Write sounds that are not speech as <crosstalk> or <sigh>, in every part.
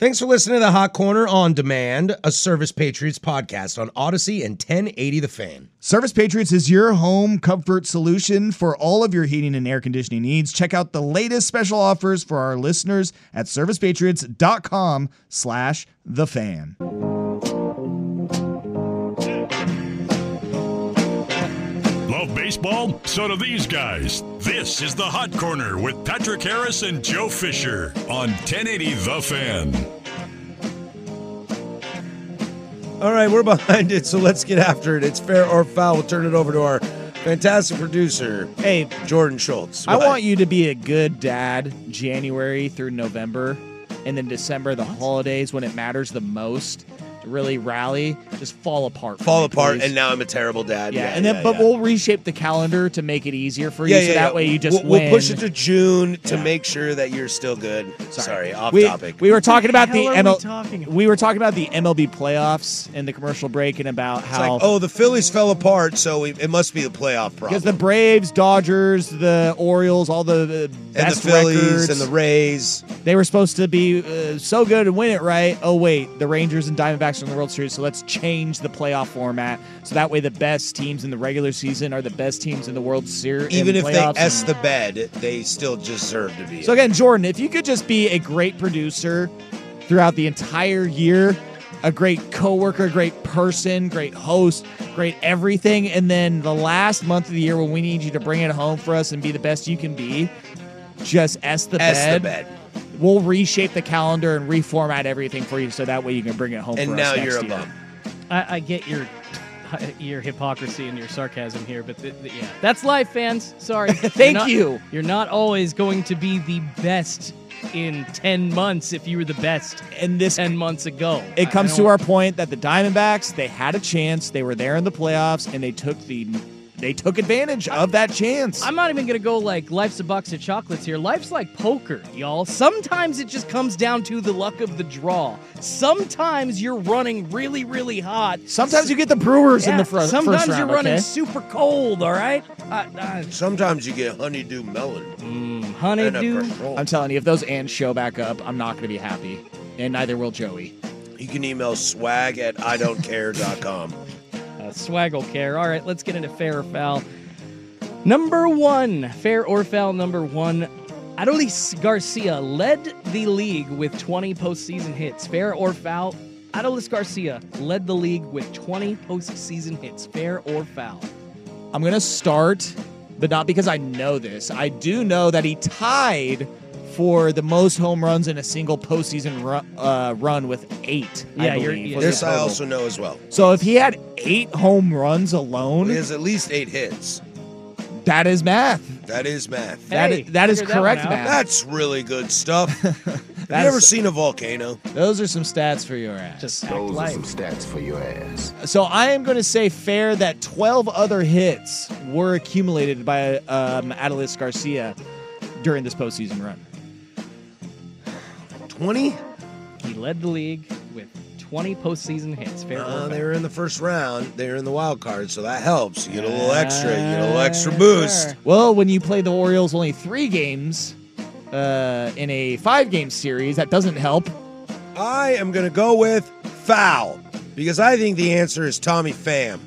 Thanks for listening to the Hot Corner on Demand, a Service Patriots podcast on Odyssey and 1080 The Fan. Service Patriots is your home comfort solution for all of your heating and air conditioning needs. Check out the latest special offers for our listeners at servicepatriots.com slash the fan. Baseball? So do these guys. This is the Hot Corner with Patrick Harris and Joe Fisher on 1080 The Fan. All right, we're behind it, so let's get after it. It's fair or foul. We'll turn it over to our fantastic producer, Hey, Jordan Schultz. I want you to be a good dad January through November, and then December, the holidays when it matters the most, to really rally, just fall apart. fall me, apart, please. and now I'm a terrible dad. yeah, Yeah, and then yeah, but yeah. we'll reshape the calendar to make it easier for you, yeah, so yeah, that yeah. way you just we'll, win. we'll push it to June to Yeah. make sure that you're still good. Sorry, off we, topic. We were talking about the hell are we talking about? we were talking about the MLB playoffs in the commercial break and about it's how like, oh, the Phillies fell apart, so we, it must be the playoff problem. because the Braves, Dodgers, the Orioles, all the, the and best the Phillies records, and the Rays. They were supposed to be uh, so good and win it, right? Oh wait, the Rangers and Diamondbacks in the World Series, so let's change the playoff format so that way the best teams in the regular season are the best teams in the World Series. Even if they playoffs S the bed, they still deserve to be. So again, Jordan, if you could just be a great producer throughout the entire year, a great coworker, great person, great host, great everything, and then the last month of the year when we need you to bring it home for us and be the best you can be, just S the S bed. the bed. We'll reshape the calendar and reformat everything for you so that way you can bring it home And for now us you're a year. bum. I, I get your your hypocrisy and your sarcasm here, but th- th- yeah, that's life, fans. Sorry. <laughs> Thank You're not- you. You're not always going to be the best in ten months if you were the best And this ten months ago. it comes to our point that the Diamondbacks, they had a chance, they were there in the playoffs and they took the they took advantage of that chance. I'm not even gonna go like life's a box of chocolates here. Life's like poker, y'all. Sometimes it just comes down to the luck of the draw. Sometimes you're running really, really hot. Sometimes you get the Brewers in Yeah, the fir- first Sometimes round, you're running okay? super cold. All right. Uh, uh, Sometimes you get honeydew melon and a honeydew. I'm telling you, if those ants show back up, I'm not going to be happy, and neither will Joey. You can email swag at I don't Uh, swaggle care. All right, let's get into fair or foul. Number one, fair or foul. Number one, Adolis Garcia led the league with 20 postseason hits. Fair or foul? Adolis Garcia led the league with 20 postseason hits. Fair or foul? I'm going to start, but not because I know this. I do know that he tied for the most home runs in a single postseason run, uh, run with eight. I Yeah, you're- believe, yeah. This I also know as well. So if he had eight home runs alone, He has at least eight hits. that is math. That is math. That Hey, is- that is figured that correct math. That's really good stuff. <laughs> Have That you ever seen a volcano? Those are some stats for your ass. Just act like. stats for your ass. So I am going to say fair that 12 other hits were accumulated by um, Adolis Garcia during this postseason run. 20? He led the league with 20 postseason hits. Fair Uh, they were in the first round. They were in the wild card, so that helps. You get a little extra. You get a little extra boost. Well, when you play the Orioles only three games uh, in a five game series, that doesn't help. I am going to go with foul because I think the answer is Tommy Pham.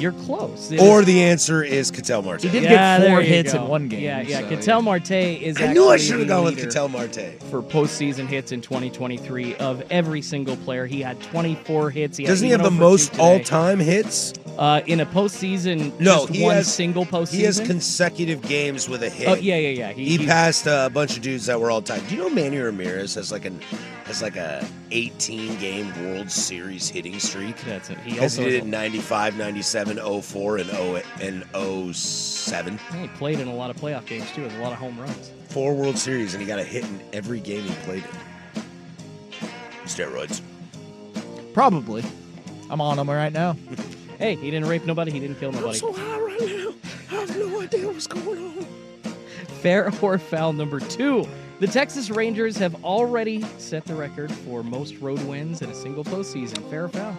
You're close. It Or is- the answer is Ketel Marte. He did Yeah, get four hits go. in one game. Yeah, yeah. so, Ketel Marte is. I knew I should have gone with leader Ketel Marte. for postseason hits in 2023 of every single player. He had 24 hits. He Doesn't he have the most all-time hits? Uh, in a postseason, No, just he one has single postseason. He has consecutive games with a hit. oh yeah, yeah, yeah. He, he- passed uh, a bunch of dudes that were all time. Do you know Manny Ramirez has like an has like a 18 game World Series hitting streak? That's it. He Because also he did has it in 95, 97, 04, and 0 and 07. a- he played in a lot of playoff games too. with a lot of home runs. Four World Series, and he got a hit in every game he played in. Steroids. Probably. I'm on him right now. <laughs> Hey, he didn't rape nobody. He didn't kill nobody. So high right now. I have no idea what's going on. Fair <laughs> or foul number two. The Texas Rangers have already set the record for most road wins in a single postseason. Fair or foul?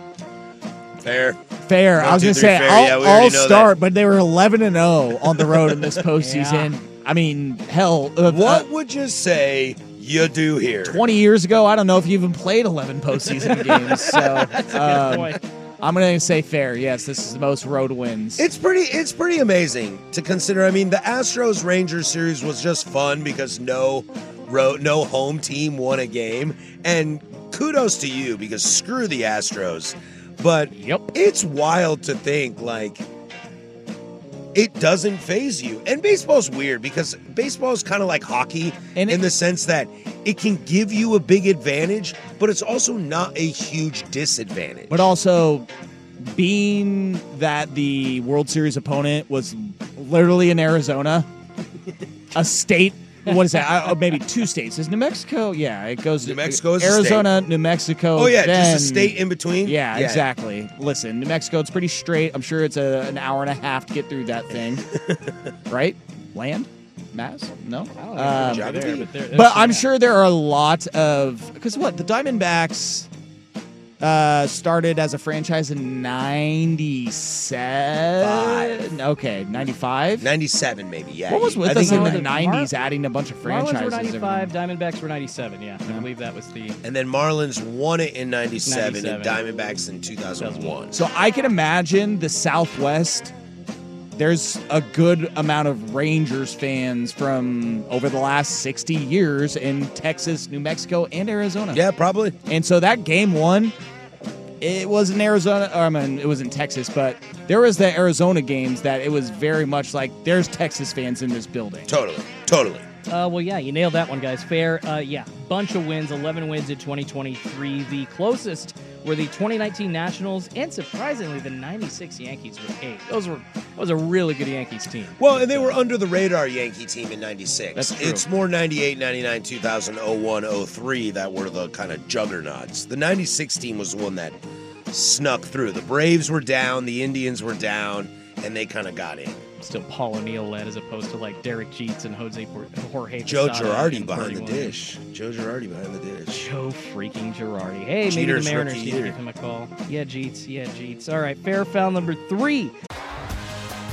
Fair. Fair. One, I was gonna say fair. I'll, Yeah, I'll know start, but they were 11 and 0 on the road in this <laughs> postseason. I mean, hell, uh, What uh, would you say you do here? 20 years ago, I don't know if you even played 11 postseason <laughs> games. So um, Boy, I'm gonna say fair. Yes, this is the most road wins. It's pretty it's pretty amazing to consider. I mean, the Astros Rangers series was just fun because no ro- no home team won a game and kudos to you because screw the Astros. But Yep. it's wild to think like it doesn't phase you. And baseball's weird because baseball is kind of like hockey And in it- the sense that it can give you a big advantage, but it's also not a huge disadvantage. but also being that the World Series opponent was literally in Arizona, a state. What is that? Uh, maybe two states. Is New Mexico? Yeah, it goes. New Mexico Arizona, New Mexico. oh yeah, then, just a state in between. Yeah, exactly. Listen, New Mexico, it's pretty straight. I'm sure it's a, an hour and a half to get through that thing. <laughs> right? Land? Mass? No? I don't know Um, if there, but, they're- but I'm sure there are a lot of because what the Diamondbacks uh, started as a franchise in '97. Okay, '95. 97 maybe, yeah. What was with I us think in No, the the Mar- '90s, adding a bunch of franchises? Marlins were every- 95, Diamondbacks were 97. Yeah, I believe that was the. And then Marlins won it in 97, 97. and Diamondbacks in 2001. So I can imagine the Southwest. There's a good amount of Rangers fans from over the last 60 years in Texas, New Mexico, and Arizona. Yeah, probably. And so that game one, it was in Arizona, or I mean, it was in Texas, but there was the Arizona games that it was very much like there's Texas fans in this building. Totally. Totally. Uh, well, yeah, you nailed that one, guys. Fair. Uh, yeah, bunch of wins, 11 wins in 2023. The closest were the 2019 Nationals, and surprisingly, the 96 Yankees with eight. Those were that was a really good Yankees team. Well, and they were under the radar Yankee team in 96. That's true. It's more 98, 99, 2000, 01, 03 that were the kind of juggernauts. The 96 team was the one that snuck through. The Braves were down, the Indians were down, and they kind of got in. Still Paul O'Neill led as opposed to like Derek Jeets and Jose Por- Jorge. Joe Posada Girardi behind the dish. Joe Girardi behind the dish. Joe freaking Girardi. Hey, maybe the Mariners rookie need to give him a call. Yeah, Jeets. Yeah, Jeets. All right, fair foul number three.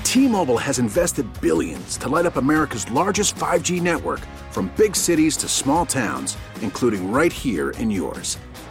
T-Mobile has invested billions to light up America's largest 5G network from big cities to small towns, including right here in yours.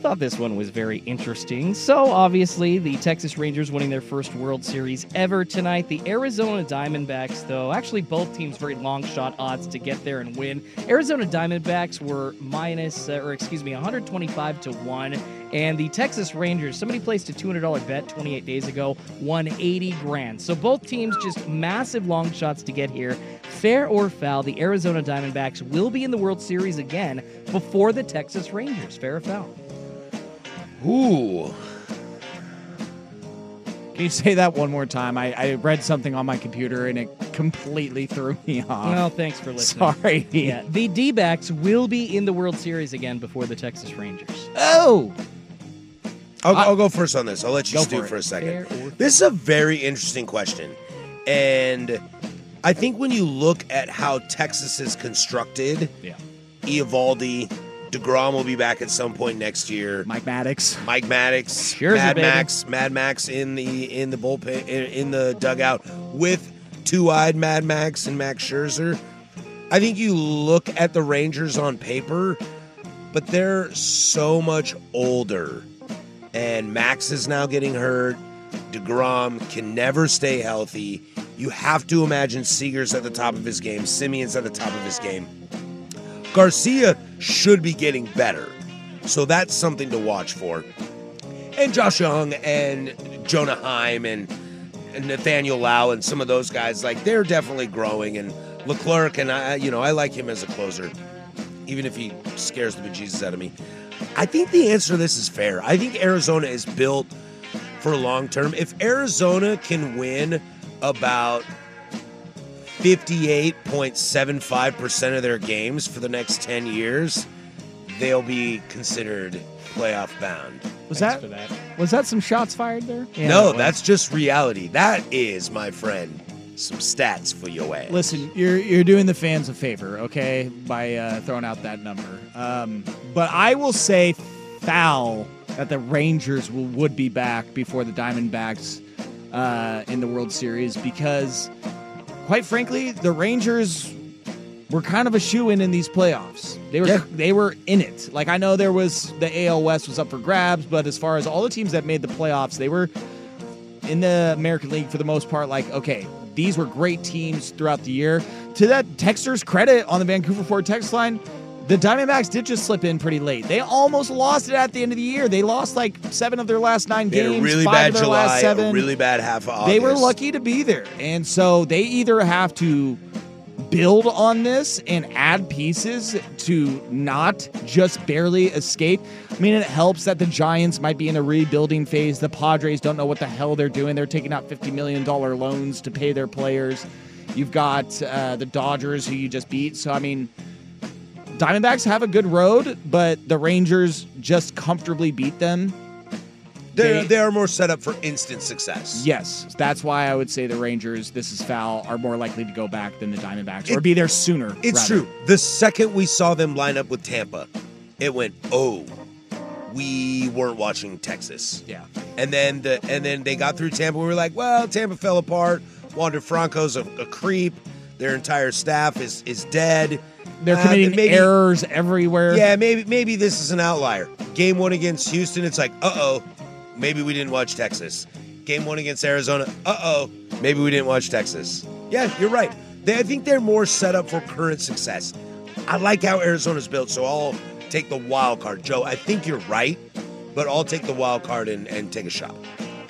Thought this one was very interesting. So, obviously, the Texas Rangers winning their first World Series ever tonight. The Arizona Diamondbacks, though, actually, both teams very long shot odds to get there and win. Arizona Diamondbacks were minus, uh, or excuse me, 125 to 1. And the Texas Rangers, somebody placed a $200 bet 28 days ago, won 80 grand. So, both teams just massive long shots to get here. Fair or foul, the Arizona Diamondbacks will be in the World Series again before the Texas Rangers. Fair or foul? Ooh. Can you say that one more time? I, I read something on my computer and it completely threw me off. Well, thanks for listening. Sorry. Yeah, the D backs will be in the World Series again before the Texas Rangers. Oh! I'll, uh, I'll go first on this. I'll let you Go stew for for, a second. Fair This is a very interesting question. And I think when you look at how Texas is constructed, Yeah. Eovaldi, DeGrom will be back at some point next year. Mike Maddux. Mike Maddux, Scherzer, Mad. Max, Mad Max in the in the bullpen in, in the dugout with two-eyed Mad Max and Max Scherzer. I think you look at the Rangers on paper, but they're so much older. And Max is now getting hurt. DeGrom can never stay healthy. You have to imagine Seager's at the top of his game. Semien's at the top of his game. Garcia should be getting better. So that's something to watch for. And Josh Jung and Jonah Heim and, and Nathaniel Lowe and some of those guys, like they're definitely growing. And Leclerc and I, you know, I like him as a closer, even if he scares the bejesus out of me. I think the answer to this is fair. I think Arizona is built for long term. If Arizona can win about 58.75% of their games for the next 10 years, they'll be considered playoff bound. Was that, for that. was that some shots fired there? Yeah, no, that's just reality. That is, my friend, some stats for your ass. Listen, you're you're doing the fans a favor, okay, by uh, throwing out that number. Um, but I will say foul that the Rangers will, would be back before the Diamondbacks uh, in the World Series because, quite frankly, the Rangers were kind of a shoe in in these playoffs. They were Yeah. they were in it. Like I know there was the AL West was up for grabs, but as far as all the teams that made the playoffs, they were in the American League for the most part, like, okay, these were great teams throughout the year. To that Texter's credit on the Vancouver Ford text line, the Diamondbacks did just slip in pretty late. They almost lost it at the end of the year. They lost like seven of their last nine They games, really five bad July, a really bad half of August. they were lucky to be there. And so they either have to build on this and add pieces to not just barely escape. I mean, it helps that the Giants might be in a rebuilding phase. The Padres don't know what the hell they're doing. They're taking out $50 million loans to pay their players. You've got uh, the Dodgers, who you just beat. So, I mean, Diamondbacks have a good road, but the Rangers just comfortably beat them. They're, They- they are more set up for instant success. Yes, that's why I would say the Rangers, this is foul, are more likely to go back than the Diamondbacks or be there sooner. It's rather. true. The second we saw them line up with Tampa, it went, oh, we weren't watching Texas. Yeah. And then the and then they got through Tampa. We were like, well, Tampa fell apart. Wander Franco's a, a creep. Their entire staff is is dead. They're Uh, committing maybe- errors everywhere. Yeah, maybe maybe this is an outlier. Game one against Houston, it's like, uh oh, maybe we didn't watch Texas. Game one against Arizona, uh oh, maybe we didn't watch Texas. Yeah, you're right. They, I think they're more set up for current success. I like how Arizona's built, so I'll take the wild card. Joe, I think you're right, but I'll take the wild card and, and take a shot.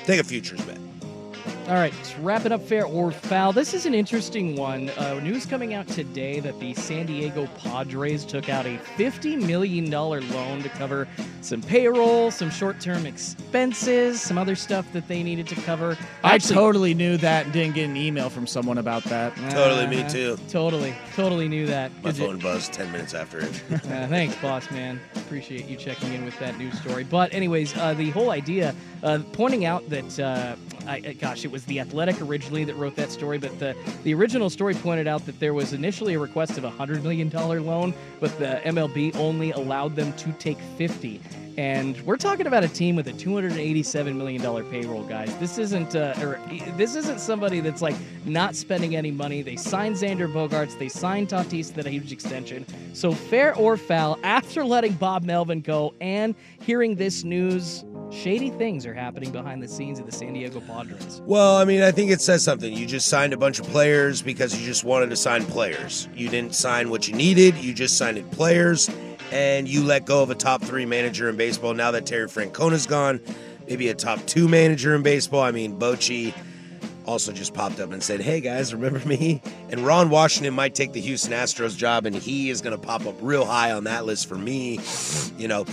Take a futures bet. All right, let's wrap it up fair or foul. This is an interesting one. Uh, news coming out today that the San Diego Padres took out a $50 million loan to cover some payroll, some short term expenses, some other stuff that they needed to cover. I Actually- totally knew that and didn't get an email from someone about that. Totally, me Uh, too. Totally, totally knew that. My Good j- phone buzzed 10 minutes after it. <laughs> Uh, thanks, boss man. Appreciate you checking in with that news story. But, anyways, uh, the whole idea, uh, pointing out that, uh, I, uh, gosh, it was the Athletic originally that wrote that story, but the the original story pointed out that there was initially a request of a hundred million dollar loan, but the MLB only allowed them to take fifty. And we're talking about a team with a two hundred eighty-seven million dollar payroll, guys. This isn't, uh, or this isn't somebody that's like not spending any money. They signed Xander Bogaerts, they signed Tatis that huge extension. So fair or foul, after letting Bob Melvin go and hearing this news, shady things are happening behind the scenes of the San Diego Padres. Well, I mean, I think it says something. You just signed a bunch of players because you just wanted to sign players. You didn't sign what you needed, you just signed players, and you let go of a top three manager in baseball. Now that Terry Francona's gone, maybe a top two manager in baseball. I mean, Bochy also just popped up and said, Hey guys, remember me? And Ron Washington might take the Houston Astros job, and he is going to pop up real high on that list for me. You know,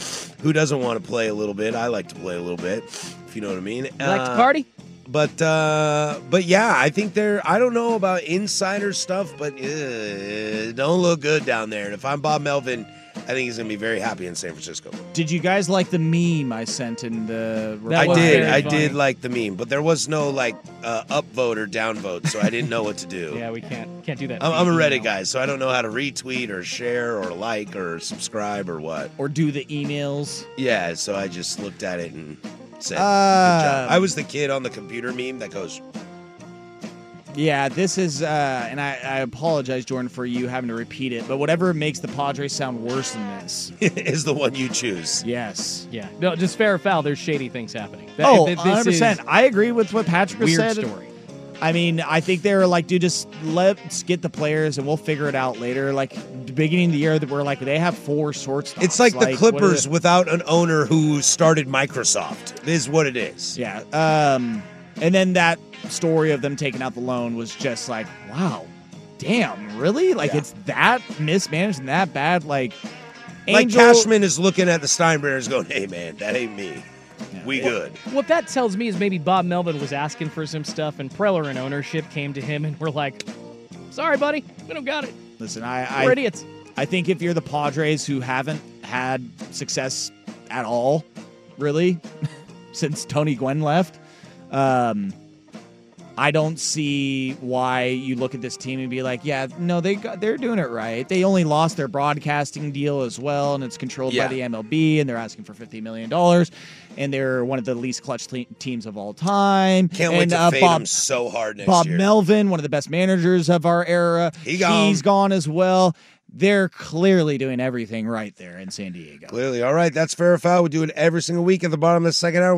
who doesn't want to play a little bit? I like to play a little bit, if you know what I mean. You like to Uh, party? but uh but yeah, I think they're I don't know about insider stuff, but uh, don't look good down there. And if I'm Bob Melvin, I think he's gonna be very happy in San Francisco. Did you guys like the meme I sent in the? That I did, I funny. did like the meme, but there was no like uh, upvote or downvote, so I didn't know what to do. <laughs> Yeah, we can't can't do that. I'm, I'm a Reddit guy, so I don't know how to retweet or share or like or subscribe or what. Or do the emails? Yeah, so I just looked at it and said, "Good Uh, job." I was the kid on the computer meme that goes, Yeah, this is, uh, and I, I apologize, Jordan, for you having to repeat it, but whatever makes the Padres sound worse than this. <laughs> "Is the one you choose." Yes. Yeah, no, just fair or foul. There's shady things happening. That- Oh, th- 100%. I agree with what Patrick has weird said. story. I mean, I think they were like, dude, just let's get the players and we'll figure it out later. Like, the beginning of the year, that we're like, they have four shortstops. It's like, the Clippers without an owner who started Microsoft. Is what it is. Yeah. Um, and then that story of them taking out the loan was just like, wow, damn, really? Like Yeah. it's that mismanaged and that bad. Like, Like Cashman is looking at the Steinbrenners, going, "Hey man, that ain't me. We good." What that tells me is maybe Bob Melvin was asking for some stuff, and Preller and ownership came to him and were like, "Sorry, buddy, we don't got it. Listen, I, We're I idiots." I think if you're the Padres who haven't had success at all, really, <laughs> since Tony Gwynn left, um, I don't see why you look at this team and be like, yeah, no, they got, they're doing it right. They only lost their broadcasting deal as well, and it's controlled Yeah. by the MLB, and they're asking for fifty million dollars, and they're one of the least clutch te- teams of all time. Can't wait to uh, fade Bob, him so hard next Bob year. Melvin, one of the best managers of our era. He gone. He's gone as well. They're clearly doing everything right there in San Diego. Clearly, all right. That's fair or foul. We do it every single week at the bottom of the second hour.